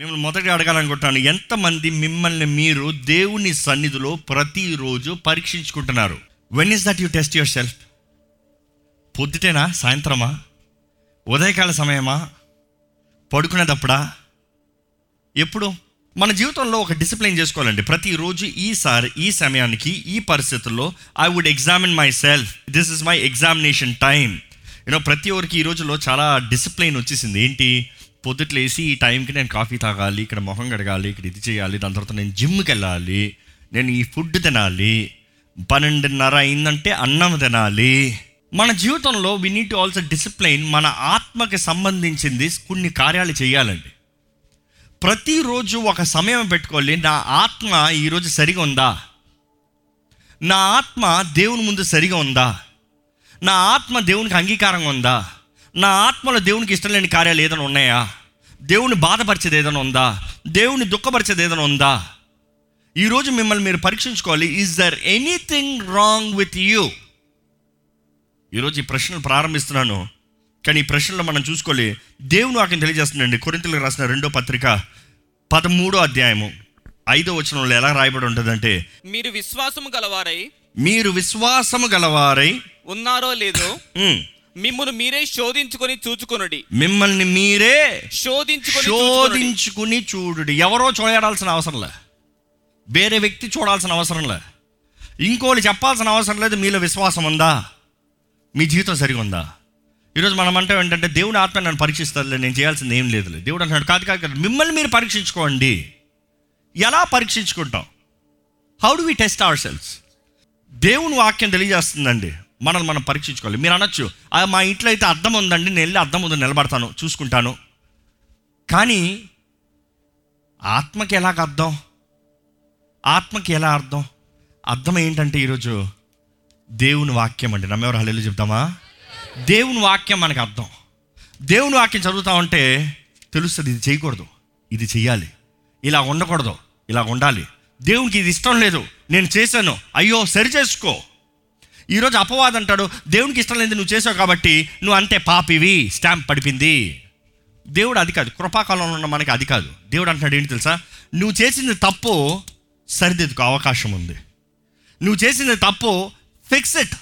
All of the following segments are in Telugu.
మిమ్మల్ని మొదట అడగాలనుకుంటున్నాను. ఎంతమంది మిమ్మల్ని మీరు దేవుని సన్నిధిలో ప్రతిరోజు పరీక్షించుకుంటున్నారు? When is that you test yourself పొద్దుటేనా? సాయంత్రమా? ఉదయకాల సమయమా? పడుకునేటప్పుడా? ఎప్పుడు? మన జీవితంలో ఒక డిసిప్లిన్ చేసుకోవాలండి. ప్రతిరోజు ఈసారి ఈ సమయానికి ఈ పరిస్థితుల్లో I would examine myself this is my examination time you know ప్రతి ఒక్కరికి ఈ రోజుల్లో చాలా డిసిప్లిన్ వచ్చేసింది. ఏంటి? పొద్దుట్లేసి ఈ టైంకి నేను కాఫీ తాగాలి ఇక్కడ మొహం కడగాలి ఇక్కడ ఇది చేయాలి దాని తర్వాత నేను జిమ్కి వెళ్ళాలి నేను ఈ ఫుడ్ తినాలి పన్నెండున్నర అయిందంటే అన్నం తినాలి. మన జీవితంలో we need to also discipline మన ఆత్మకి సంబంధించింది కొన్ని కార్యాలు చేయాలండి. ప్రతిరోజు ఒక సమయం పెట్టుకోవాలి నా ఆత్మ ఈరోజు సరిగా ఉందా? నా ఆత్మ దేవుని ముందు సరిగా ఉందా? నా ఆత్మ దేవునికి అంగీకారంగా ఉందా? నా ఆత్మలో దేవునికి ఇష్టం లేని కార్యాలు ఏదైనా ఉన్నాయా? దేవుని బాధపరిచేది ఏదైనా ఉందా? దేవుని దుఃఖపరిచేది ఏదైనా ఉందా? ఈరోజు మిమ్మల్ని మీరు పరీక్షించుకోవాలి. Is there anything wrong with you ఈరోజు ఈ ప్రశ్నలు ప్రారంభిస్తున్నాను. కానీ ఈ ప్రశ్నలో మనం చూసుకోవాలి. దేవుని వాక్యం తెలియజేస్తుందండి. కొరింతలకు రాసిన రెండో పత్రిక పదమూడో అధ్యాయము ఐదో వచనంలో ఎలా రాయబడి ఉంటుందంటే మీరు విశ్వాసము గలవారై మీరు విశ్వాసము గలవారై ఉన్నారో లేదో ఉమ్, మిమ్మును మీరే శోధించుకొని చూచుకొనుడి. మిమ్మల్ని మీరే శోధించుకొని. శోధించుకుని చూడు ఎవరో చూడాల్సిన అవసరం లే వేరే వ్యక్తి చూడాల్సిన అవసరం లే ఇంకోళ్ళు చెప్పాల్సిన అవసరం లేదు మీలో విశ్వాసం ఉందా? మీ జీవితం సరిగా ఉందా ఈరోజు మనం అంటే ఏంటంటే దేవుని ఆత్మ నన్ను పరీక్షిస్తుంది నేను చేయాల్సింది ఏం లేదులే. దేవుడు అంటున్నాడు కాదు కాదు కాదు మిమ్మల్ని మీరు పరీక్షించుకోండి. ఎలా పరీక్షించుకుంటాం? How do we test our selves దేవుని వాక్యం తెలియజేస్తుందండి. మనల్ని మనం పరీక్షించుకోవాలి. మీరు అనొచ్చు "ఆ, మా ఇంట్లో అయితే అర్థం ఉందండి నేను వెళ్ళి అర్థం ఉంది నిలబడతాను చూసుకుంటాను. కానీ ఆత్మకి ఎలాగ అర్థం? ఆత్మకి ఎలా అర్థం? అర్థం ఏంటంటే ఈరోజు దేవుని వాక్యం అండి. నమ్మెవరు హల్లు చెప్తామా? దేవుని వాక్యం మనకు అర్థం. దేవుని వాక్యం చదువుతా ఉంటే తెలుస్తుంది ఇది చేయకూడదు ఇది చెయ్యాలి. ఇలా ఉండకూడదు ఇలా ఉండాలి. దేవునికి ఇది ఇష్టం లేదు నేను చేశాను అయ్యో సరి చేసుకో. ఈరోజు అపవాదం అంటాడు దేవునికి ఇష్టం లేదు నువ్వు చేసావు కాబట్టి నువ్వు అంతే పాపివి. స్టాంప్ పడిపింది. దేవుడు అది కాదు కృపాకాలంలో ఉన్న మనకి అది కాదు. దేవుడు అంటున్నాడు ఏంటి తెలుసా? నువ్వు చేసింది తప్పు సరిదిద్దుకు అవకాశం ఉంది. నువ్వు చేసింది తప్పు ఫిక్స్ ఇట్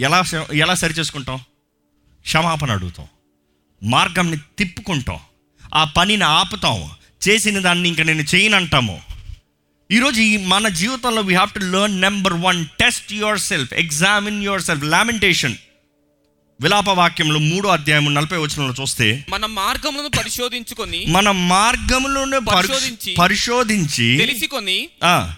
ఎలా ఎలా సరి చేసుకుంటాం? క్షమాపణ అడుగుతాం. మార్గంని తిప్పుకుంటాం. ఆ పనిని ఆపుతాం. చేసిన దాన్ని ఇంకా నేను చేయనంటాము. ఈరోజు ఈ మన జీవితంలో we have to learn number one test yourself examine yourself lamentation విలాప వాక్యంలో మూడో అధ్యాయం నలభై వచనంలో చూస్తే మన మార్గములను పరిశోధించుకొని మన మార్గములను పరి- పరిశోధించి, పరిశోధించి తెలిసికొని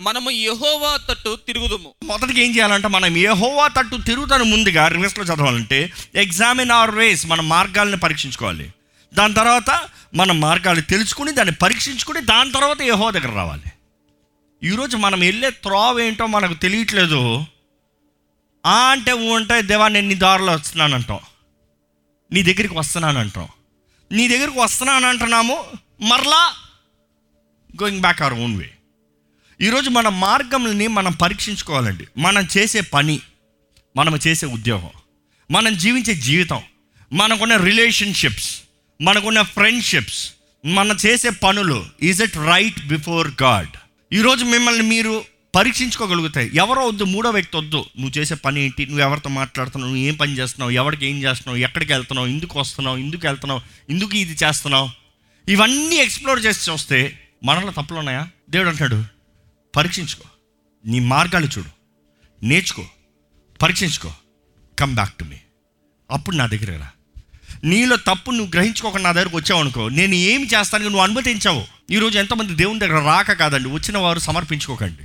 మనము యెహోవా తట్టు తిరుగుదుము. మొదటికి ఏం చేయాలంటే మనం యెహోవా తట్టు తిరుగుతాను ముందుగా రివర్స్లో చదవాలంటే ఎగ్జామిన్ అవర్ వేస్ మన మార్గాలను పరీక్షించుకోవాలి. దాని తర్వాత మన మార్గాలు తెలుసుకుని దాన్ని పరీక్షించుకుని దాని తర్వాత యెహోవా దగ్గర రావాలి. ఈరోజు మనం వెళ్ళే త్రోవ ఏంటో మనకు తెలియట్లేదు. ఆ అంటే ఊ అంటే దేవా నేను నీ దారిలో వస్తున్నాను అంటాం నీ దగ్గరికి వస్తున్నాను అంటాం నీ దగ్గరికి వస్తున్నాను అంటున్నాము మరలా going back our own way ఈరోజు మన మార్గంని మనం పరీక్షించుకోవాలండి. మనం చేసే పని మనం చేసే ఉద్యోగం మనం జీవించే జీవితం మనకున్న రిలేషన్షిప్స్ మనకున్న ఫ్రెండ్షిప్స్ మనం చేసే పనులు is it right before God ఈరోజు మిమ్మల్ని మీరు పరీక్షించుకోగలుగుతాయి. ఎవరో వద్దు మూడో వ్యక్తి వద్దు. నువ్వు చేసే పని ఏంటి? నువ్వు ఎవరితో మాట్లాడుతున్నావు? నువ్వు ఏం పని చేస్తున్నావు? ఎవరికి ఏం చేస్తున్నావు? ఎక్కడికి వెళ్తున్నావు? ఎందుకు వస్తున్నావు? ఎందుకు వెళ్తున్నావు? ఎందుకు ఇది చేస్తున్నావు? ఇవన్నీ ఎక్స్ప్లోర్ చేసి చూస్తే మనలో తప్పులు ఉన్నాయా? దేవుడు అంటాడు పరీక్షించుకో. నీ మార్గాలు చూడు. నేర్చుకో. పరీక్షించుకో. కమ్ బ్యాక్ టు మీ అప్పుడు నా దగ్గర రా. నీలో తప్పు నువ్వు గ్రహించుకోకుండా నా దగ్గరకు వచ్చావు అనుకో. నేను ఏమి చేస్తాను నువ్వు అనుమతించావు. ఈరోజు ఎంతమంది దేవుని దగ్గర రాక కాదండి వచ్చిన వారు సమర్పించుకోకండి.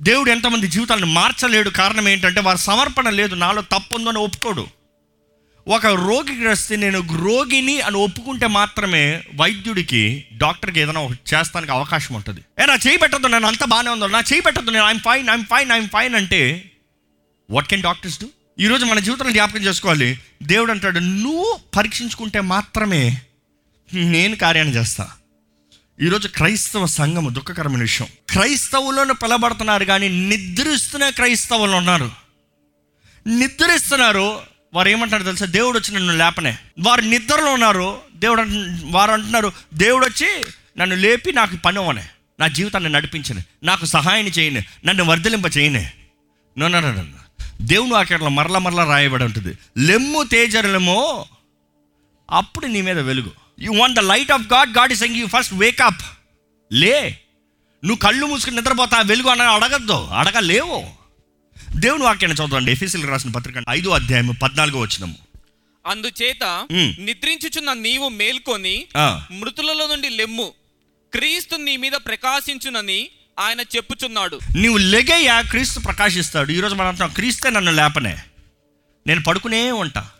దేవుడు ఎంతమంది జీవితాలను మార్చలేడు కారణం ఏంటంటే వారి సమర్పణ లేదు నాలో తప్పు ఉందని ఒప్పుకోడు. ఒక రోగికి వస్తే నేను రోగిని అని ఒప్పుకుంటే మాత్రమే వైద్యుడికి డాక్టర్కి ఏదైనా చేస్తానికి అవకాశం ఉంటుంది. ఏ నా చేయబెట్టద్దు నేను అంత బాగానే ఉందో నా చేయబెట్టద్దు నేను I'm fine I'm fine I'm fine అంటే వాట్ కెన్ డాక్టర్స్ డూ ఈరోజు మన జీవితంలో జ్ఞాపకం చేసుకోవాలి. దేవుడు అంటాడు నువ్వు పరీక్షించుకుంటే మాత్రమే నేను కార్యాన్ని చేస్తా. ఈరోజు క్రైస్తవ సంఘం దుఃఖకరమైన విషయం. క్రైస్తవులను పిలబడుతున్నారు కానీ నిద్రిస్తున్న క్రైస్తవులు ఉన్నారు. నిద్రిస్తున్నారు వారు ఏమంటారు తెలుసా? దేవుడు వచ్చి నన్ను లేపనే. వారు నిద్రలో ఉన్నారు దేవుడు అంటు- వారు అంటున్నారు దేవుడు వచ్చి నన్ను లేపి నాకు పని అవనే నా జీవితాన్ని నడిపించని. నాకు సహాయం చేయని. నన్ను వర్ధలింప చేయని నన్ను దేవుని వాక్యంలో మరల మరల రాయబడి ఉంటుంది. లెమ్ము తేజరలెమో అప్పుడు నీ మీద వెలుగు. You want the light of God God is you first wake up లే నువ్వు కళ్ళు మూసుకుని నిద్రపోతా వెలుగు అని అడగద్దు అడగలేవు. దేవుని వాక్యాన్ని చదవండి ఎఫీసీలకు రాసిన పత్రిక ఐదో అధ్యాయం పద్నాలుగో వచ్చినము అందుచేత ఉమ్. నిద్రించుచున్న నీవు మేల్కొని. మృతులలో నుండి లెమ్ము క్రీస్తు నీ మీద ప్రకాశించునని ఆయన చెప్పుచున్నాడు. నువ్వు లెగయ్యా క్రీస్తు ప్రకాశిస్తాడు. ఈరోజు మనం అంటున్నాం క్రీస్తే నన్ను లేపనే. నేను పడుకునే ఉంటా.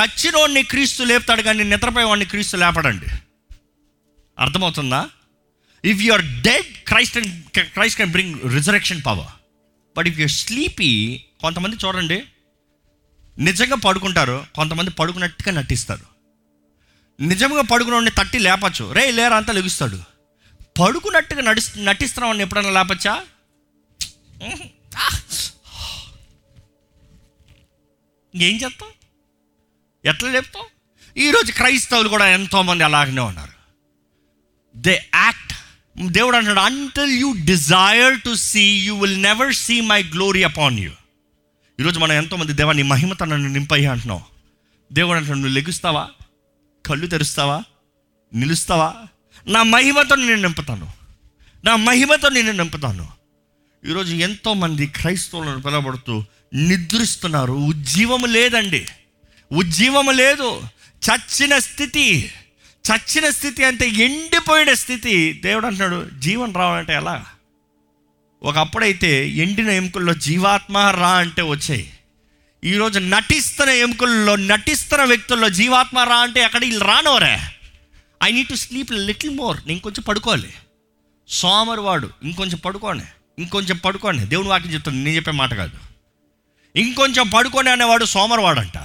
చచ్చినోడిని క్రీస్తు లేపుతాడు కానీ నిద్రపోయేవాడిని క్రీస్తు లేపడండి. అర్థమవుతుందా? If you are dead Christ and Christ can bring resurrection power but if you're sleepy కొంతమంది చూడండి నిజంగా పడుకుంటారు కొంతమంది పడుకున్నట్టుగా నటిస్తారు. నిజంగా పడుకున్న తట్టి లేపచ్చు. రే లేరా అంతా లెగుస్తాడు. పడుకున్నట్టుగా నడి నటిస్తున్నామని ఎప్పుడైనా లేపచ్చా? ఏం చేస్తాం ఎట్లా చెప్తాం ఈరోజు క్రైస్తవులు కూడా ఎంతోమంది అలాగనే ఉన్నారు. దే యాక్ట్ దేవుడు అంటాడు until you desire to see you will never see my glory upon you ఈరోజు మనం ఎంతోమంది దేవా నీ మహిమత నన్ను నింపయ్యా అంటున్నావు. దేవుడు అంటాడు నువ్వు లెగుస్తావా? కళ్ళు తెరుస్తావా? నిలుస్తావా? నా మహిమతో నేను నింపుతాను. నా మహిమతో నేను నింపుతాను. ఈరోజు ఎంతోమంది క్రైస్తవులను పిలబడుతూ నిద్రిస్తున్నారు. ఉజ్జీవము లేదండి. ఉజ్జీవము లేదు. చచ్చిన స్థితి. చచ్చిన స్థితి అంటే ఎండిపోయిన స్థితి. దేవుడు అంటున్నాడు జీవం రావాలంటే ఎలా? ఒకప్పుడైతే ఎండిన ఎముకల్లో జీవాత్మ రా అంటే వచ్చాయి. ఈరోజు నటిస్తున్న ఎముకల్లో నటిస్తున్న వ్యక్తుల్లో జీవాత్మ రా అంటే అక్కడ వీళ్ళు రానోరే I need to sleep little more నేను కొంచెం పడుకోవాలి. సోమరు వాడు ఇంకొంచెం పడుకోండి ఇంకొంచెం పడుకోండి దేవుని వాక్యం చెప్తాను నేను చెప్పే మాట కాదు. ఇంకొంచెం పడుకోండి అనేవాడు సోమరివాడంట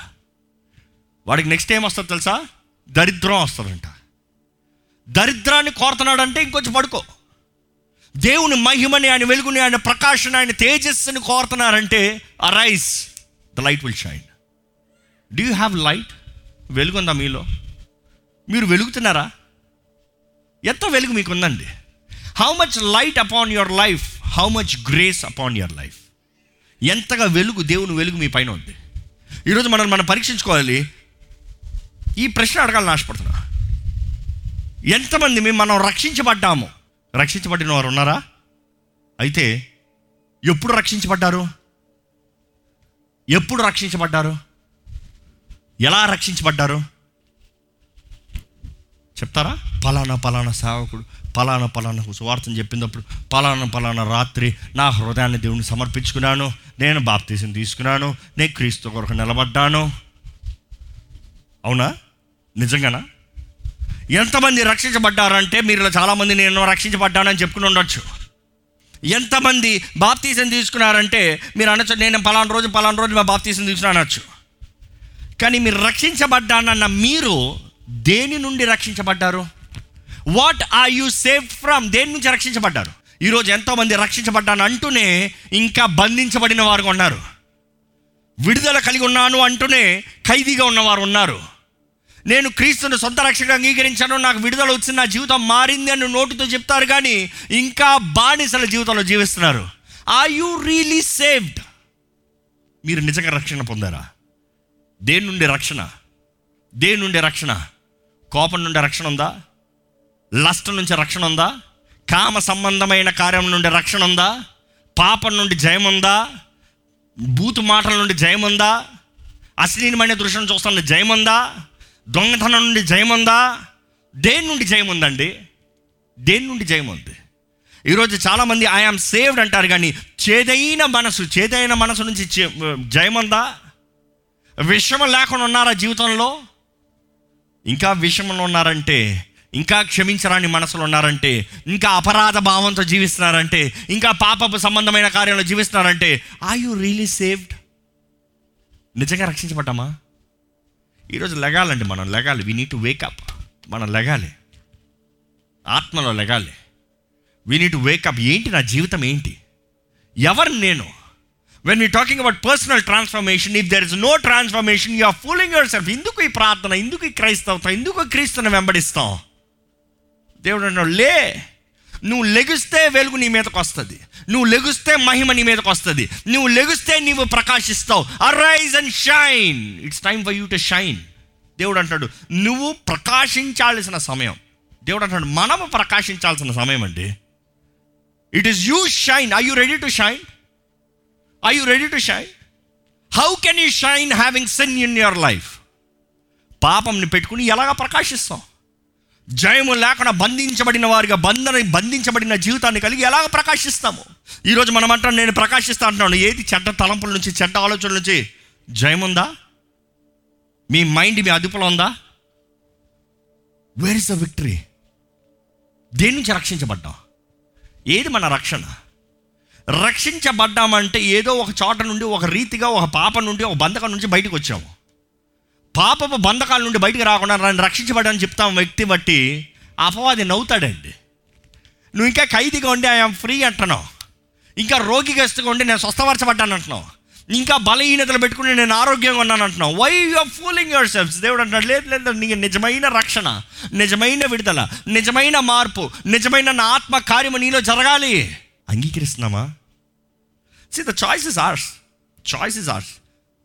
వాడికి నెక్స్ట్ ఏం వస్తుంది తెలుసా? దరిద్రం వస్తుందంట. దరిద్రాన్ని కోరుతున్నాడంటే ఇంకొంచెం పడుకో. దేవుని మహిమని ఆయన వెలుగుని ఆయన ప్రకాశన ఆయన తేజస్సుని కోరుతున్నారంటే arise the light will shine do you have light వెలుగుందా మీలో? మీరు వెలుగుతున్నారా? ఎంత వెలుగు మీకు ఉందండి how much light upon your life how much grace upon your life ఎంతగా వెలుగు దేవుని వెలుగు మీ పైన ఉంది? ఈరోజు మనం మనం పరీక్షించుకోవాలి. ఈ ప్రశ్న అడగాలని ఆశపడుతున్నా. ఎంతమంది మేము మనం రక్షించబడ్డాము? రక్షించబడిన వారు ఉన్నారా? అయితే ఎప్పుడు రక్షించబడ్డారు? ఎప్పుడు రక్షించబడ్డారు? ఎలా రక్షించబడ్డారు? చెప్తారా? పలానా పలానా సేవకుడు పలానా పలానా సువార్తను చెప్పినప్పుడు పలానా పలానా రాత్రి నా హృదయాన్ని దేవుని సమర్పించుకున్నాను నేను బాప్తీసం తీసుకున్నాను నేను క్రీస్తు కొరకు నిలబడ్డాను. అవునా? నిజంగానా? ఎంతమంది రక్షించబడ్డారంటే మీరు చాలామంది నేను రక్షించబడ్డానని చెప్పుకుని ఉండొచ్చు. ఎంతమంది బాప్తీసం తీసుకున్నారంటే మీరు అనొచ్చు నేను పలానా రోజు పలానా రోజు మా బాప్తీసం తీసుకున్నా అనొచ్చు కానీ మీరు రక్షించబడ్డానన్న మీరు దేని నుండి రక్షించబడ్డారు? What are you safe from దేని నుంచి రక్షించబడ్డారు? ఈరోజు ఎంతోమంది రక్షించబడ్డాను అంటూనే ఇంకా బంధించబడిన వారు ఉన్నారు. విడుదల కలిగి ఉన్నాను అంటూనే ఖైదీగా ఉన్నవారు ఉన్నారు. నేను క్రీస్తుని సొంత రక్షకుడు అంగీకరించాను నాకు విడుదల వచ్చింది నా జీవితం మారింది అని నోటితో చెప్తారు కానీ ఇంకా బానిసల జీవితంలో జీవిస్తున్నారు. ఆర్ యూ రియలీ సేవ్డ్ మీరు నిజంగా రక్షణ పొందారా? దేని నుండి రక్షణ? దేని నుండి రక్షణ? కోపం నుండి రక్షణ ఉందా? లస్ట్ నుంచి రక్షణ ఉందా? కామ సంబంధమైన కార్యం నుండి రక్షణ ఉందా? పాపం నుండి జయం ఉందా? బూతు మాటల నుండి జయం ఉందా? అశ్లీలమైన దృశ్యం చూస్తున్న జయం ఉందా? దొంగతనం నుండి జయం ఉందా? దేని నుండి జయం ఉందండి? దేని నుండి జయం ఉంది? ఈరోజు చాలామంది ఐఆమ్ సేవ్డ్ అంటారు కానీ చేదైన మనసు చేదైన మనసు నుంచి చే- విషమ ఉందా? లేకుండా ఉన్నారా జీవితంలో? ఇంకా విషమంలో ఉన్నారంటే ఇంకా క్షమించరాని మనసులో ఉన్నారంటే ఇంకా అపరాధ భావంతో జీవిస్తున్నారంటే ఇంకా పాపపు సంబంధమైన కార్యంలో జీవిస్తున్నారంటే ఆర్ యు రియలీ సేవ్డ్ నిజంగా రక్షించబడ్డామా? ఈరోజు లెగాలండి మనం లెగాలి. We need to wake up మనం లెగాలి. ఆత్మలో లెగాలి. We need to wake up ఏంటి నా జీవితం ఏంటి? ఎవరు నేను? When we talking about personal transformation if there is no transformation you are fooling yourself ఎందుకు ఈ ప్రార్థన? ఎందుకు ఈ క్రైస్తవత ఎందుకు క్రీస్తుని వెంబడిస్తాం? దేవుడు అంటాడు లే నువ్వు లెగిస్తే వెలుగు నీ మీదకి వస్తుంది. నువ్వు లెగిస్తే మహిమ నీ మీదకి వస్తుంది. నువ్వు లెగిస్తే నీవు ప్రకాశిస్తావు. Arise and shine it's time for you to shine దేవుడు అంటాడు నువ్వు ప్రకాశించాల్సిన సమయం. దేవుడు అంటాడు మనము ప్రకాశించాల్సిన సమయం అండి. It is you shine I you ready to shine I you ready to shine how can you shine having sin in your life పాపంని పెట్టుకుని ఎలాగ ప్రకాశిస్తాం? జయము లేకుండా బంధించబడిన వారిగా బంధన బంధించబడిన జీవితాన్ని కలిగి ఎలాగ ప్రకాశిస్తాము? ఈరోజు మనం అంటాం నేను ప్రకాశిస్తా అంటున్నాను. ఏది చెడ్డ తలంపుల నుంచి చెడ్డ ఆలోచనల నుంచి? జయముందా మీ మైండ్ మీ అదుపులో ఉందా? వేర్ ఇస్ ద విక్టరీ దేని నుంచి రక్షించబడ్డాం? ఏది మన రక్షణ? రక్షించబడ్డామంటే ఏదో ఒక చోట నుండి ఒక రీతిగా ఒక పాప నుండి ఒక బంధకం నుంచి బయటకు వచ్చాము. పాపపు బంధకాల నుండి బయటకు రాకుండా నన్ను రక్షించబడని చెప్తాం వ్యక్తి బట్టి అపవాది నవ్వుతాడండి. నువ్వు ఇంకా ఖైదీగా ఉండి ఐఎమ్ ఫ్రీ అంటున్నావు. ఇంకా రోగిగస్తుగా ఉండి నేను స్వస్థపరచబడ్డాను అంటున్నావు. ఇంకా బలహీనతలు పెట్టుకుని నేను ఆరోగ్యంగా ఉన్నాను అంటున్నావు. Why you're fooling yourselves దేవుడు అంటాడు లేదు లేదు నీకు నిజమైన రక్షణ నిజమైన విడుదల నిజమైన మార్పు నిజమైన నా ఆత్మ కార్యము నీలో జరగాలి. అంగీకరిస్తున్నామా? See the choice is ours choice is ours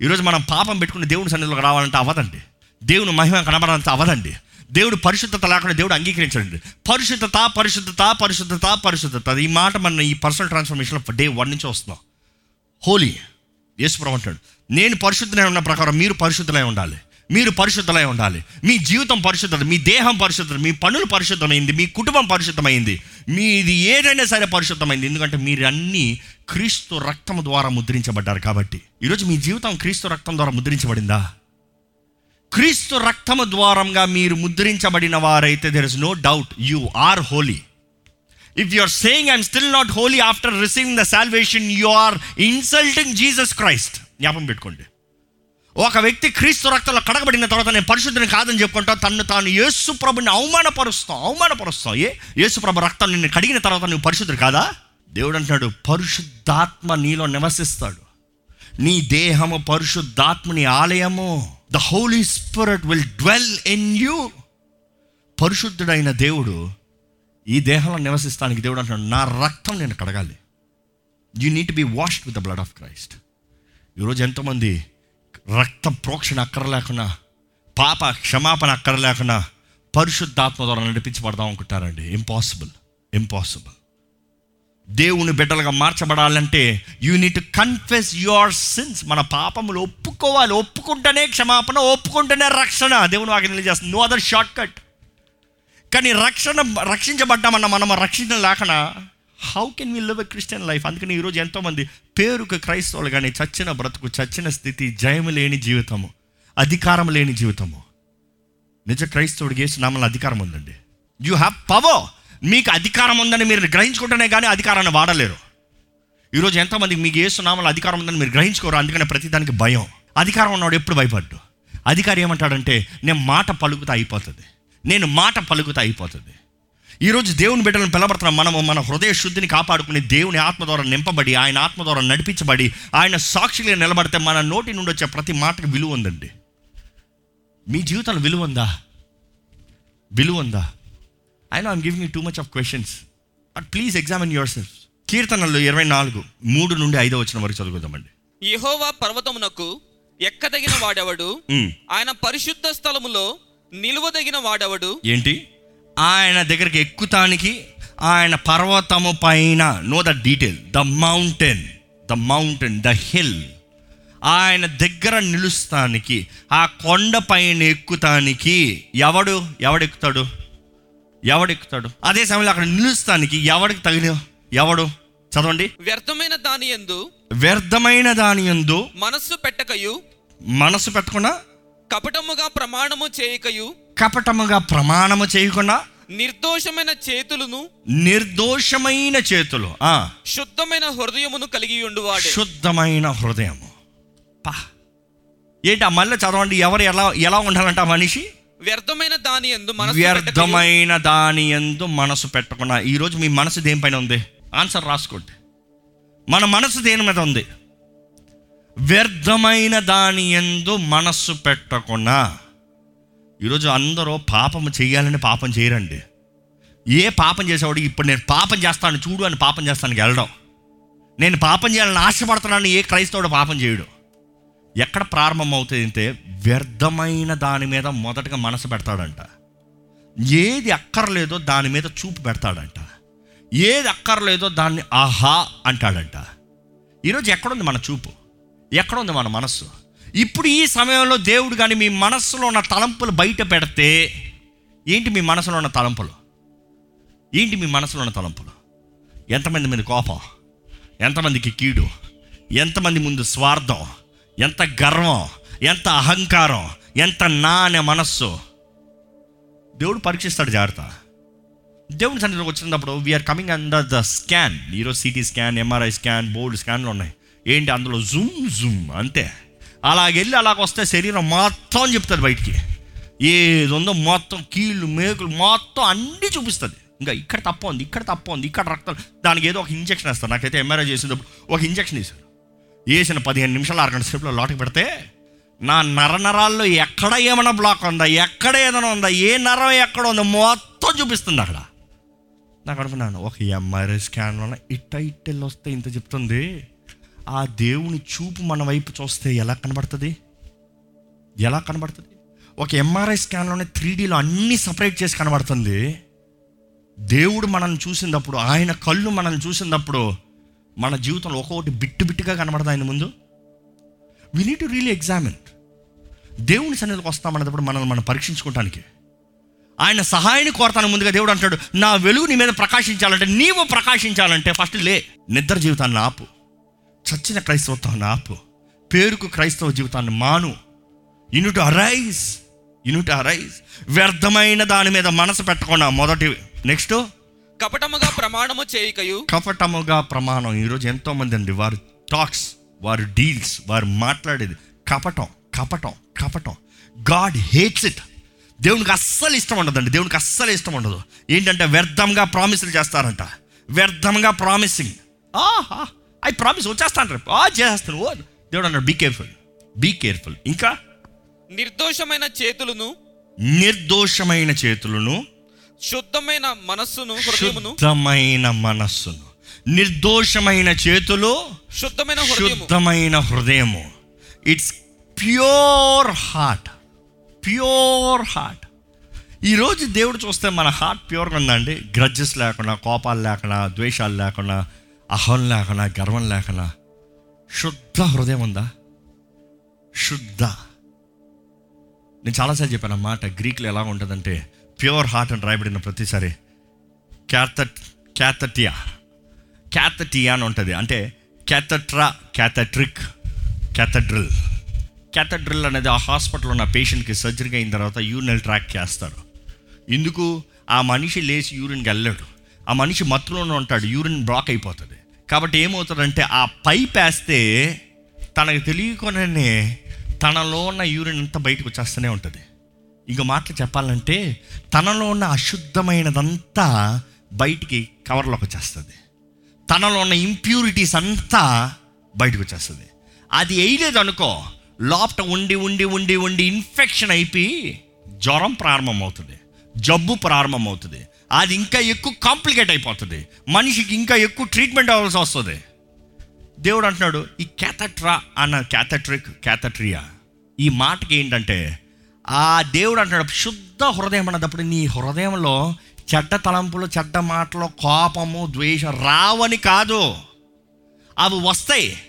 ఈరోజు మనం పాపం పెట్టుకుని దేవుని సన్నిధిలోకి రావాలంటే అవ్వదండి. దేవుని మహిమ కనబడాలంటే అవ్వదండి. దేవుడు పరిశుద్ధత లేకుండా దేవుడు అంగీకరించండి పరిశుద్ధత పరిశుద్ధత పరిశుద్ధత పరిశుద్ధత. ఈ మాట మన ఈ పర్సనల్ ట్రాన్స్ఫర్మేషన్లో డే వన్ నుంచి వస్తున్నాం. హోలీ యేసుప్రభు అంటాడు నేను పరిశుద్ధులై ఉన్న ప్రకారం మీరు పరిశుద్ధులై ఉండాలి. మీరు పరిశుద్ధమై ఉండాలి. మీ జీవితం పరిశుద్ధత మీ దేహం పరిశుద్ధత మీ పనులు పరిశుద్ధమైంది మీ కుటుంబం పరిశుద్ధమైంది మీది ఏదైనా సరే పరిశుద్ధమైంది. ఎందుకంటే మీరన్నీ క్రీస్తు రక్తం ద్వారా ముద్రించబడ్డారు కాబట్టి. ఈరోజు మీ జీవితం క్రీస్తు రక్తం ద్వారా ముద్రించబడిందా? క్రీస్తు రక్తము ద్వారంగా మీరు ముద్రించబడిన వారైతే there is no doubt you are holy if you are saying I'm still not holy after receiving the salvation you are insulting Jesus Christ జ్ఞాపం పెట్టుకోండి. ఒక వ్యక్తి క్రీస్తు రక్తంలో కడగబడిన తర్వాత నేను పరిశుద్ధిని కాదని చెప్పుకుంటా తను తాను యేసు ప్రభుని అవమానపరుస్తాం అవమానపరుస్తాం ఏ? యేసు ప్రభు రక్తం నిన్ను కడిగిన తర్వాత నువ్వు పరిశుద్ధుడు కాదా? దేవుడు అంటున్నాడు పరిశుద్ధాత్మ నీలో నివసిస్తాడు. నీ దేహము పరిశుద్ధాత్మని ఆలయము. The Holy Spirit will dwell in you పరిశుద్ధుడైన దేవుడు ఈ దేహంలో నివసిస్తానికి దేవుడు అంటున్నాడు నా రక్తం నేను కడగాలి. You need be washed with the blood of Christ ఈరోజు ఎంతోమంది రక్త ప్రోక్షణ అక్కర్లేకుండా పాప క్షమాపణ అక్కర్లేకుండా పరిశుద్ధాత్మ ద్వారా నడిపించబడదాం అనుకుంటారండి. ఇంపాసిబుల్ ఇంపాసిబుల్ దేవుని బిడ్డలుగా మార్చబడాలంటే you need to confess your sins మన పాపములు ఒప్పుకోవాలి. ఒప్పుకుంటేనే క్షమాపణ ఒప్పుకుంటేనే రక్షణ. దేవుని వాకి తెలియజేస్తుంది. నో అదర్ షార్ట్ కట్ కానీ రక్షణ రక్షించబడ్డామన్న మనం రక్షణ లేకుండా how can we live a Christian life అందుకని ఈరోజు ఎంతోమంది పేరుకు క్రైస్తవులు కానీ చచ్చిన బ్రతుకు చచ్చిన స్థితి జయము లేని జీవితము అధికారం లేని జీవితము. నిజ క్రైస్తవుడికి నామల అధికారం ఉందండి. యూ హ్యావ్ పవర్ మీకు అధికారం ఉందని మీరు గ్రహించుకుంటేనే కానీ అధికారాన్ని వాడలేరు. ఈరోజు ఎంతమందికి మీకు ఏసునామల అధికారం ఉందని మీరు గ్రహించుకోరు అందుకని ప్రతిదానికి భయం. అధికారం ఉన్నవాడు ఎప్పుడు భయపడ్డు? అధికారి ఏమంటాడంటే నేను మాట పలుకుతా అయిపోతుంది. నేను మాట పలుకుతా అయిపోతుంది. ఈరోజు దేవుని బిడ్డలను పిలబడుతున్నాం మనము మన హృదయ శుద్ధిని కాపాడుకుని దేవుని ఆత్మ ద్వారా నింపబడి ఆయన ఆత్మ ద్వారా నడిపించబడి ఆయన సాక్షిగా నిలబడితే మన నోటి నుండి వచ్చే ప్రతి మాటకు విలువ ఉందండి. మీ జీవితంలో విలువ ఉందా? విలువ ఉందా? I know I'm giving you too much of questions but please examine yourself కీర్తనలు ఇరవై నాలుగు మూడు నుండి ఐదో వచ్చిన వరకు చదువుదామండి. యెహోవా పర్వతమునకు ఎక్కదగిన వాడెవడు. ఆయన పరిశుద్ధ స్థలములో నిలువదగిన వాడెవడు? ఏంటి? ఆయన దగ్గరికి ఎక్కుతానికి ఆయన పర్వతము పైన no the detail the mountain the mountain the hill ఆయన దగ్గర నిలుస్తానికి ఆ కొండ పైన ఎక్కుతానికి ఎవడు ఎవడెక్కుతాడు? ఎవడెక్కుతాడు? అదే సమయంలో అక్కడ నిలుస్తానికి ఎవడికి తగిన ఎవడు? చదవండి. వ్యర్థమైన దాని యందు వ్యర్థమైన దాని యందు మనస్సు పెట్టకయు మనసు పెట్టకుండా కపటముగా ప్రమాణము చేయకయు కపటముగా ప్రమాణము చేయకుండా నిర్దోషమైన చేతులను నిర్దోషమైన చేతులు. ఆ. శుద్ధమైన హృదయమును కలిగి ఉండువాడే. శుద్ధమైన హృదయము. పా. ఏంటి ఆ మళ్ళీ చదవండి ఎవరు ఎలా ఎలా ఉండాలంట మనిషి? వ్యర్థమైన దాని మనస్సు పెట్టకయు వ్యర్థమైన దాని ఎందు మనసు పెట్టకుండా. ఈరోజు మీ మనసు దేనిపైన ఉంది? ఆన్సర్ రాసుకోండి. మన మనసు దేని మీద ఉంది? వ్యర్థమైన దాని ఎందు మనస్సు పెట్టకుండా. ఈరోజు అందరూ పాపం చేయాలని పాపం చేయరండి. ఏ పాపం చేసేవాడు ఇప్పుడు నేను పాపం చేస్తాను చూడు అని పాపం చేస్తాను వెళ్ళడం. నేను పాపం చేయాలని ఆశపడుతున్నాను ఏ క్రైస్తవుడు పాపం చేయడు. ఎక్కడ ప్రారంభం అవుతుంది అంటే వ్యర్థమైన దాని మీద మొదటగా మనసు పెడతాడంట. ఏది అక్కర్లేదో దాని మీద చూపు పెడతాడంట. ఏది అక్కర్లేదో దాన్ని ఆహా అంటాడంట. ఈరోజు ఎక్కడుంది మన చూపు? ఎక్కడుంది మన మనస్సు? ఇప్పుడు ఈ సమయంలో దేవుడు కానీ మీ మనస్సులో ఉన్న తలంపులు బయట పెడితే ఏంటి మీ మనసులో ఉన్న తలంపులు? ఏంటి మీ మనసులో ఉన్న తలంపులు? ఎంతమంది మీద కోపం? ఎంతమందికి కీడు? ఎంతమంది ముందు స్వార్థం? ఎంత గర్వం? ఎంత అహంకారం? ఎంత నా అనే మనస్సు? దేవుడు పరీక్షిస్తాడు జాగ్రత్త. దేవుని సన్నిధిలోకి వచ్చినప్పుడు we're coming under the scan ఈరోజు CT scan MRI scan board స్కాన్లు ఉన్నాయి. ఏంటి అందులో జూమ్ జూమ్ అంతే. అలాగెళ్ళి అలాగ వస్తే శరీరం మొత్తం చెప్తుంది బయటికి. ఏది ఉందో మొత్తం కీళ్ళు మేకులు మొత్తం అన్నీ చూపిస్తుంది. ఇంకా ఇక్కడ తప్ప ఉంది ఇక్కడ తప్ప ఉంది ఇక్కడ రక్తం దానికి ఏదో ఒక ఇంజక్షన్ వేస్తారు. నాకైతే ఎంఆర్ఐ చేసినప్పుడు ఒక ఇంజక్షన్ వేశారు. వేసిన పదిహేను నిమిషాలు అరగంట సేపులో లోటుకి పెడితే నా నర నరాల్లో ఎక్కడ ఏమైనా బ్లాక్ ఉందా ఎక్కడ ఏదైనా ఉందా ఏ నరం ఎక్కడ ఉందో మొత్తం చూపిస్తుంది అక్కడ. నాకు అనుకున్నాను ఒక ఎంఆర్ఐ స్కాన్లో ఇట్ట ఇట్టెళ్ళి వస్తే ఇంత చెప్తుంది. ఆ దేవుని చూపు మన వైపు చూస్తే ఎలా కనబడుతుంది? ఎలా కనబడుతుంది? ఒక ఎంఆర్ఐ స్కాన్లోనే త్రీడీలో అన్నీ సపరేట్ చేసి కనబడుతుంది. దేవుడు మనల్ని చూసినప్పుడు ఆయన కళ్ళు మనల్ని చూసినప్పుడు మన జీవితంలో ఒక్కొక్కటి బిట్టు బిట్టుగా కనబడదు ఆయన ముందు? We need to really examine దేవుని సన్నిధికి వస్తామన్నప్పుడు మనల్ని మనం పరీక్షించుకోవటానికి. ఆయన సహాయాన్ని కోరతాను ముందుగా దేవుడు అంటాడు నా వెలుగు నీ మీద ప్రకాశించాలంటే నీవు ప్రకాశించాలంటే ఫస్ట్ లే నిద్ర జీవితాన్ని ఆపు. చచ్చిన క్రైస్తవత్వాన్ని ఆపు. పేరుకు క్రైస్తవ జీవితాన్ని మాను. You need arise you need arise. వ్యర్థమైన దాని మీద మనసు పెట్టకుండా మొదటి నెక్స్ట్. కపటముగా ప్రమాణము చేయకయు. కపటముగా ప్రమాణం. ఈరోజు ఎంతో మంది అండి వారి టాక్స్ వారి డీల్స్ వారు మాట్లాడేది కపటం కపటం కపటం. God hates it. దేవునికి అస్సలు ఇష్టం ఉండదండి దేవునికి అస్సలు ఇష్టం ఉండదు. ఏంటంటే వ్యర్థంగా ప్రామిసులు చేస్తారంట. వ్యర్థంగా ప్రామిసింగ్. ఐ ప్రామిస్ వచ్చేస్తాను రేపు ఆ చేస్తాను. ఓ దేవుడు అన్నాడు బీ కేర్ఫుల్ బీ కేర్ఫుల్ ఇంకా? నిర్దోషమైన చేతులను నిర్దోషమైన చేతులను శుద్ధమైన మనస్సును శుద్ధమైన మనస్సును. నిర్దోషమైన చేతులు శుద్ధమైన శుద్ధమైన హృదయము. It's pure heart pure heart ఈరోజు దేవుడు చూస్తే మన హార్ట్ ప్యూర్గా ఉందండి. గ్రడ్జెస్ లేకుండా కోపాలు లేకుండా ద్వేషాలు లేకుండా అహం లేకుండా గర్వం లేకుండా శుద్ధ హృదయం ఉందా శుద్ధ నేను చాలాసార్లు చెప్పాను మాట గ్రీక్లో ఎలా ఉంటుందంటే ప్యూర్ హార్ట్ అని రాయబడిన ప్రతిసారి క్యాథట్ క్యాథటియా క్యాథటియా అని ఉంటుంది అంటే క్యాథట్రా క్యాథట్రిక్ క్యాథడ్రిల్ క్యాథడ్రిల్ అనేది ఆ హాస్పిటల్లో ఉన్న పేషెంట్కి సర్జరీ అయిన తర్వాత యూరినల్ ట్రాక్ చేస్తారు. ఎందుకు? ఆ మనిషి లేచి యూరిన్కి వెళ్ళాడు ఆ మనిషి మత్తులోనే ఉంటాడు యూరిన్ బ్లాక్ అయిపోతుంది కాబట్టి ఏమవుతుందంటే ఆ పైప్ వేస్తే తనకు తెలియకుండానే తనలో ఉన్న యూరిన్ అంతా బయటకు వచ్చేస్తూనే ఉంటుంది. ఇంకో మాటలు చెప్పాలంటే తనలో ఉన్న అశుద్ధమైనదంతా బయటికి కవర్లోకి వచ్చేస్తుంది. తనలో ఉన్న ఇంప్యూరిటీస్ అంతా బయటకు వచ్చేస్తుంది. అది వేయలేదు అనుకో లోపట ఉండి ఉండి ఉండి ఉండి ఇన్ఫెక్షన్ అయిపోయి జ్వరం ప్రారంభమవుతుంది. జబ్బు ప్రారంభమవుతుంది. అది ఇంకా ఎక్కువ కాంప్లికేట్ అయిపోతుంది. మనిషికి ఇంకా ఎక్కువ ట్రీట్మెంట్ అవ్వాల్సి వస్తుంది. దేవుడు అంటున్నాడు ఈ క్యాథట్రా అన్న క్యాథట్రిక్ క్యాథట్రియా ఈ మాటకి ఏంటంటే ఆ దేవుడు అంటున్నాడు శుద్ధ హృదయం అన్నప్పుడు నీ హృదయంలో చెడ్డ తలంపులు చెడ్డ మాటలు కోపము ద్వేషం రావని కాదు. అవి వస్తాయి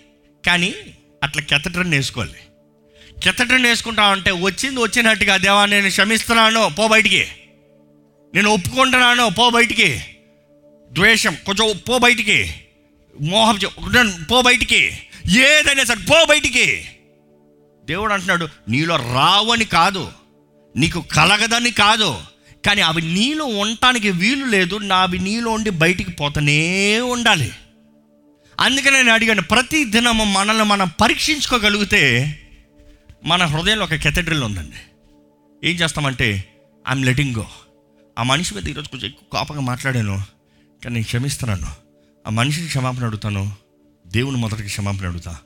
కానీ అట్లా కెథడ్రన్ వేసుకోవాలి కెథడ్రన్ వేసుకుంటా అంటే వచ్చింది వచ్చినట్టుగా దేవా నేను క్షమిస్తున్నాను పో బయటికి. నేను ఒప్పుకుంటున్నాను పో బయటికి. ద్వేషం కొంచెం పో బయటికి. మోహం పో బయటికి. ఏదైనా సరే పో బయటికి. దేవుడు అంటున్నాడు నీలో రావని కాదు నీకు కలగదని కాదు కానీ అవి నీలో ఉండటానికి వీలు లేదు నా అవి నీలో ఉండి బయటికి పోతూనే ఉండాలి. అందుకని నేను అడిగాను ప్రతి దినము మనల్ని మనం పరీక్షించుకోగలిగితే మన హృదయంలో ఒక కెథడ్రిల్ ఉందండి. ఏం చేస్తామంటే ఐఎమ్ లెటింగ్ గో ఆ మనిషి మీద ఈరోజు కొంచెం ఎక్కువ కోపంగా మాట్లాడాను కానీ నేను క్షమిస్తున్నాను. ఆ మనిషిని క్షమాపణ అడుగుతాను దేవుని మొదటికి క్షమాపణ అడుగుతా.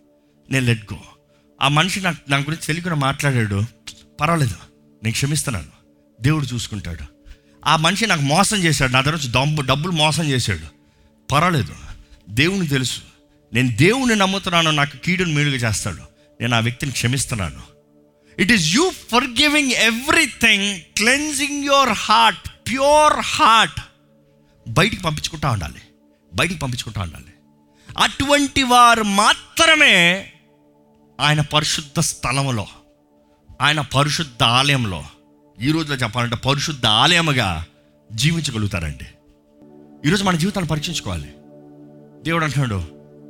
నేను లెట్ గో ఆ మనిషి నాకు నా గురించి తెలియకుండా మాట్లాడాడు పర్వాలేదు నేను క్షమిస్తున్నాను. దేవుడు చూసుకుంటాడు. ఆ మనిషి నాకు మోసం చేశాడు నా దగ్గర నుంచి డబ్బు డబ్బులు మోసం చేశాడు. పర్వాలేదు దేవుని తెలుసు. నేను దేవుని నమ్ముతున్నాను నాకు కీడును మేలుగా చేస్తాడు. నేను ఆ వ్యక్తిని క్షమిస్తున్నాను. It is you forgiving everything cleansing your heart pure heart బయటికి పంపించుకుంటా ఉండాలి. బయటికి పంపించుకుంటా ఉండాలి. అటువంటి వారు మాత్రమే ఆయన పరిశుద్ధ స్థలములో ఆయన పరిశుద్ధ ఆలయంలో ఈ రోజులో చెప్పాలంటే పరిశుద్ధ ఆలయముగా జీవించగలుగుతారండి. ఈరోజు మన జీవితాన్ని పరీక్షించుకోవాలి. దేవుడు అంటున్నాడు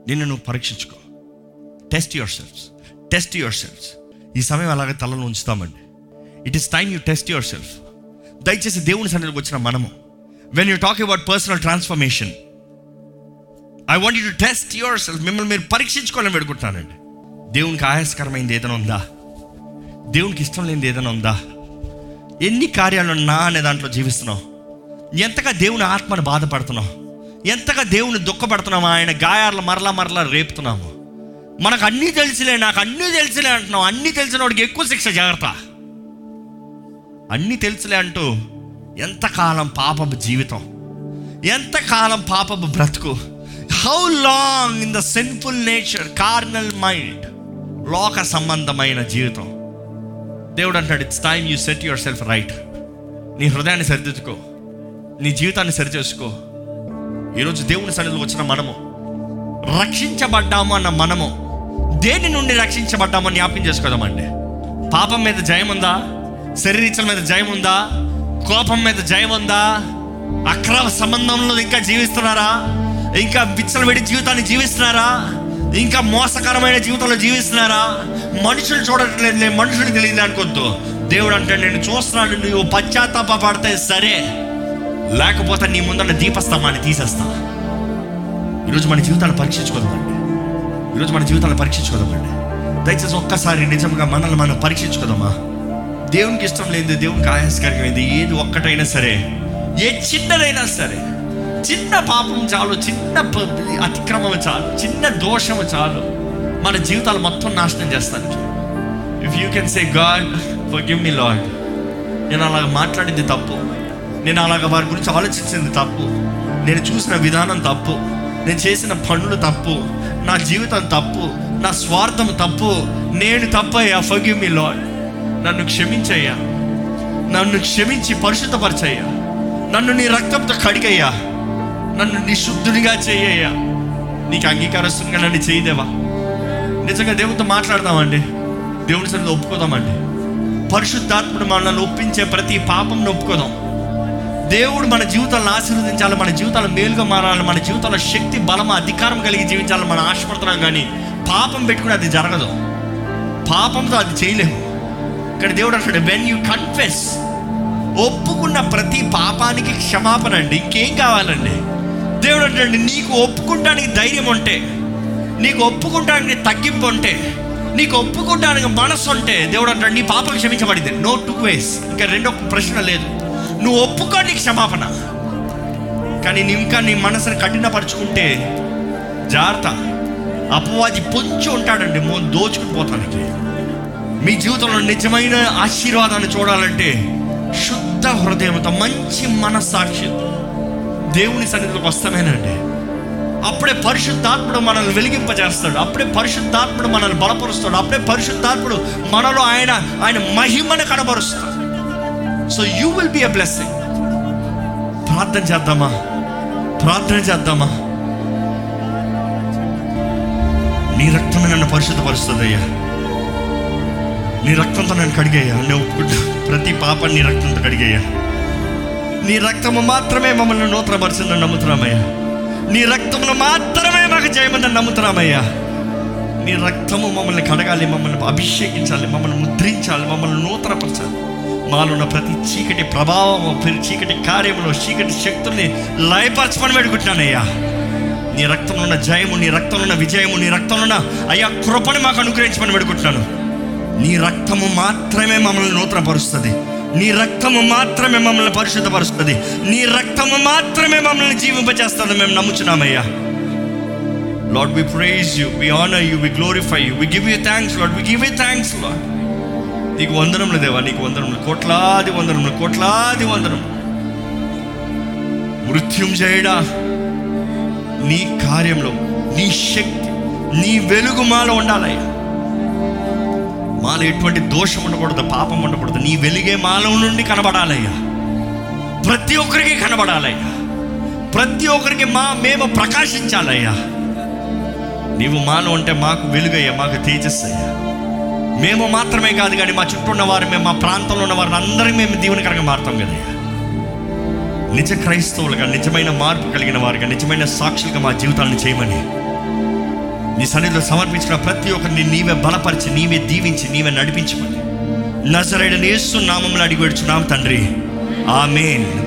నిన్ను నువ్వు పరీక్షించుకో. Test yourselves test yourselves ఈ సమయం అలాగే తలలో ఉంచుతామండి. It is time you test yourself దయచేసి దేవుని సన్నిధికి వచ్చిన మనము. When you talk about personal transformation I want you to test yourself మిమ్మల్ని మీరు పరీక్షించుకోవాలని పెడుకుంటున్నానండి దేవునికి ఆయాస్కరమైంది ఏదైనా ఉందా? దేవునికి ఇష్టం లేనిది ఏదైనా ఉందా? ఎన్ని కార్యాలు నా అనే దాంట్లో జీవిస్తున్నావు? ఎంతగా దేవుని ఆత్మను బాధపడుతున్నావు? ఎంతగా దేవుని దుఃఖపడుతున్నాము ఆయన గాయాలను మరలా మరలా రేపుతున్నాము మనకు అన్నీ తెలిసిలే నాకు అన్నీ తెలిసిలే అంటున్నావు. అన్నీ తెలిసిన వాడికి ఎక్కువ శిక్ష జాగ్రత్త. అన్నీ తెలుసులే అంటూ ఎంతకాలం పాపపు జీవితం ఎంతకాలం పాపపు బ్రతుకు how long in the sinful nature carnal mind లోక సంబంధమైన జీవితం. దేవుడు అంటాడు it's time you set yourself right నీ హృదయాన్ని సరిదిద్దుకో నీ జీవితాన్ని సరిచేసుకో. ఈరోజు దేవుని సన్నిధిలో వచ్చిన మనము రక్షించబడ్డాము అన్న మనము దేని నుండి రక్షించబడ్డామో జ్ఞాపకం చేసుకోదామండి. పాపం మీద జయం ఉందా శరీరీచల మీద జయం ఉందా? కోపం మీద జయం ఉందా? అక్రమ సంబంధంలో ఇంకా జీవిస్తున్నారా? ఇంకా విచ్చలవిడి జీవితాన్ని జీవిస్తున్నారా? ఇంకా మోసకరమైన జీవితంలో జీవిస్తున్నారా? మనుషులు చూడట్లేదు మనుషులు తెలియదు అనుకోద్దు దేవుడు అంటే నేను చూస్తున్నాను నువ్వు పశ్చాత్తాప పడితే సరే. లేకపోతే నీ ముందన్న దీపస్తంభాన్ని తీసేస్తా. ఈరోజు మన జీవితాన్ని పరీక్షించుకోదామండి ఈరోజు మన జీవితాన్ని పరీక్షించుకోదామండి దయచేసి ఒక్కసారి నిజంగా మనల్ని మనం పరీక్షించుకోదామా? దేవునికి ఇష్టం లేదు దేవునికి ఆయాసకరమైంది ఏది ఒక్కటైనా సరే ఏ చిన్నదైనా సరే చిన్న పాపం చాలు చిన్న అతిక్రమం చాలు చిన్న దోషము చాలు మన జీవితాలు మొత్తం నాశనం చేస్తానికి if you can say God forgive me Lord నేను అలాగ మాట్లాడింది తప్పు. నేను అలాగ వారి గురించి ఆలోచించింది తప్పు. నేను చూసిన విధానం తప్పు. నేను చేసిన పనులు తప్పు. నా జీవితం తప్పు. నా స్వార్థం తప్పు. నేను తప్పయ్యా ఫగివ్ మీ లాడ్ నన్ను క్షమించయ్యా. నన్ను క్షమించి పరిశుద్ధపరచయ్యా. నన్ను నీ రక్తంతో కడిగయ్యా. నన్ను నిశుద్ధునిగా చేయ్యా నీకు అంగీకారస్తునిగా నన్ను చేయదేవా? నిజంగా దేవునితో మాట్లాడదామండి. దేవుని సరిగ్గా ఒప్పుకోదామండి. పరిశుద్ధాత్ముడు మనల్ని ఒప్పించే ప్రతి పాపం ఒప్పుకోదాం. దేవుడు మన జీవితాలను ఆశీర్వదించాలి మన జీవితాలు మేలుగా మారాలి మన జీవితంలో శక్తి బలం అధికారం కలిగి జీవించాలని మనం ఆశపడుతున్నాం కానీ పాపం పెట్టుకుని అది జరగదు. పాపంతో అది చేయలేము. ఇక్కడ దేవుడు అంటాడు వెన్ యూ కన్ఫెస్ ఒప్పుకున్న ప్రతి పాపానికి క్షమాపణ అండి. ఇంకేం కావాలండి? దేవుడు అంటాడు నీకు ఒప్పుకుంటానికి ధైర్యం ఉంటే నీకు ఒప్పుకుంటానికి తగ్గింపు ఉంటే నీకు ఒప్పుకుంటానికి మనసు ఉంటే దేవుడు అంటాడు నీ పాపం క్షమించబడింది. నో టూ వేస్ ఇంకా రెండో ప్రశ్న లేదు. నువ్వు ఒప్పుకో నీకు క్షమాపణ. కానీ నీ ఇంకా నీ మనసుని కఠినపరుచుకుంటే జాగ్రత్త. అపవాది పొంచి ఉంటాడండి మో దోచుకుని పోతానికి. మీ జీవితంలో నిజమైన ఆశీర్వాదాన్ని చూడాలంటే శుద్ధ హృదయంతో మంచి మనస్సాక్షి దేవుని సన్నిధిలోకి వస్తామేనండి. అప్పుడే పరిశుద్ధాత్ముడు మనల్ని వెలిగింపజేస్తాడు. అప్పుడే పరిశుద్ధాత్ముడు మనల్ని బలపరుస్తాడు. అప్పుడే పరిశుద్ధాత్ముడు మనలో ఆయన ఆయన మహిమను కనబరుస్తాడు. So you will be a blessing ప్రార్థన చేద్దామా? ప్రార్థన చేద్దామా? నీ రక్తమే నన్ను పరిశుద్ధపరుస్తుంది అయ్యా నీ రక్తంతో నేను కడిగయ్యా. నేను ఒప్పుకుంటా. ప్రతి పాపని నీ రక్తంతో కడిగయ్యా. నీ రక్తము మాత్రమే మమ్మల్ని నూతనపరిచిందని నమ్ముతున్నామయ్యా. నీ రక్తమును మాత్రమే మాకు చేయమని నమ్ముతున్నామయ్యా. నీ రక్తము మమ్మల్ని కడగాలి మమ్మల్ని అభిషేకించాలి మమ్మల్ని ముద్రించాలి మమ్మల్ని నూతనపరచాలి. మాలో ఉన్న ప్రతి చీకటి ప్రభావము ప్రతి చీకటి కార్యములు చీకటి శక్తుల్ని లయపరచమని పెడుకుంటున్నానయ్యా నీ రక్తంలో ఉన్న జయము నీ రక్తంలో ఉన్న విజయము నీ రక్తంలో ఉన్న అయ్యా కృపను మాకు అనుగ్రహించమని పెడుకుంటున్నాను నీ రక్తము మాత్రమే మమ్మల్ని నూతనపరుస్తుంది. నీ రక్తము మాత్రమే మమ్మల్ని పరిశుద్ధపరుస్తుంది. నీ రక్తము మాత్రమే మమ్మల్ని జీవింపజేస్తుంది మేము నమ్ముచున్నామయ్యా. Lord we praise you we honour you we glorify you we give you thanks Lord we give you thanks Lord నీకు వందనములు దేవా నీకు వందనములు కోట్లాది వందనములు కోట్లాది వందనములు. మృత్యుంజయుడా నీ కార్యంలో నీ శక్తి నీ వెలుగు మాలో ఉండాలయ్యా. మాలో ఎటువంటి దోషం ఉండకూడదు పాపం ఉండకూడదు. నీ వెలిగే మాలో నుండి కనబడాలయ్యా. ప్రతి ఒక్కరికి కనబడాలయ్యా. ప్రతి ఒక్కరికి మా మేము ప్రకాశించాలయ్యా. నీవు మాలో ఉంటే మాకు వెలుగయ్యా మాకు తేజస్సయ్యా. మేము మాత్రమే కాదు కానీ మా చుట్టూ ఉన్న వారు మేము మా ప్రాంతంలో ఉన్న వారిని అందరికీ మేము దీవెనకరంగా మారుతాం కదయ్యా. నిజ క్రైస్తవులుగా నిజమైన మార్పు కలిగిన వారుగా నిజమైన సాక్షులుగా మా జీవితాలను చేయమని నీ సన్నిధిలో సమర్పించిన ప్రతి ఒక్కరిని నీవే బలపరిచి నీవే దీవించి నీవే నడిపించమని నజరైన యేసు నామంలో అడిగి పెడుచున్నాం తండ్రి. ఆమెన్.